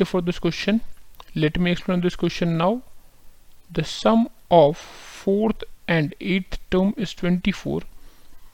answer for this question let me explain this question now the sum of fourth and eighth term is 24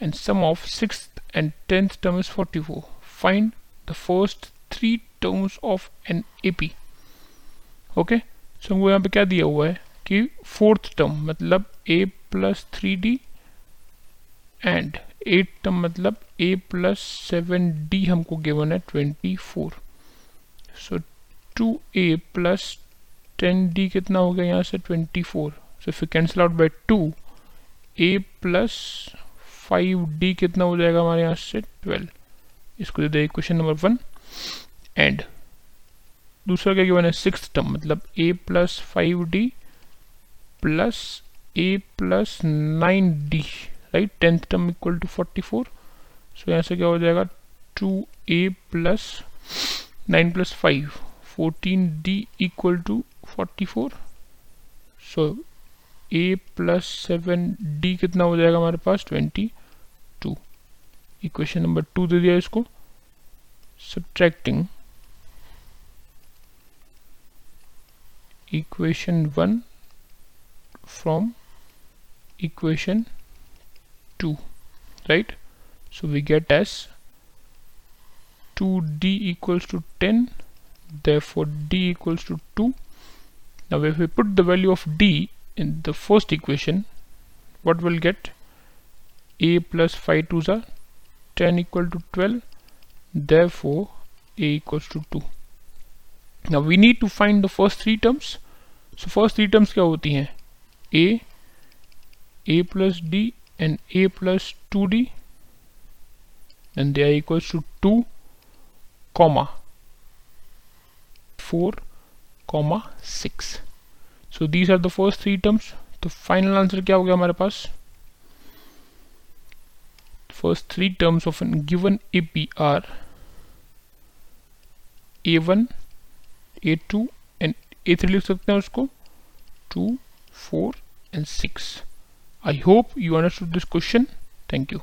and sum of sixth and tenth term is 44 find the first three terms of an AP okay so हमको यहाँ पे क्या दिया हुआ है कि fourth term मतलब a plus three D and eight term मतलब a प्लस सेवन डी हमको गिवन है twenty four so two A plus ten D कितना हो गया यहाँ से twenty four. So if you cancel out by two A plus five D कितना हो जाएगा हमारे यहाँ से ट्वेल्व इसको दे दे क्वेश्चन नंबर वन एंड दूसरा क्या गिवन है सिक्स टर्म मतलब A plus five D plus A plus nine D right tenth term equal to forty four so यहाँ से क्या हो जाएगा? Two A plus nine plus five fourteen D equal to forty four so A plus seven D कितना हो जाएगा हमारे पास? Twenty two equation number two दे दिया इसको. Subtracting equation 1 from equation 2 right? So, we get as 2d equals to 10 therefore d equals to 2 now if we put the value of d in the first equation what we'll get? A plus 5 2s are 10 equal to 12 therefore a equals to 2 now we need to find the first three terms. So first three terms kya hoti hain? A a plus d and a plus 2d and they are equals to 2 comma four comma six. So these are the first three terms. The final answer kya hoga hamare paas first three terms of a given ap are a1 a2 and a3 likh sakte hain usko 2 4 and 6 i hope you understood this question. Thank you.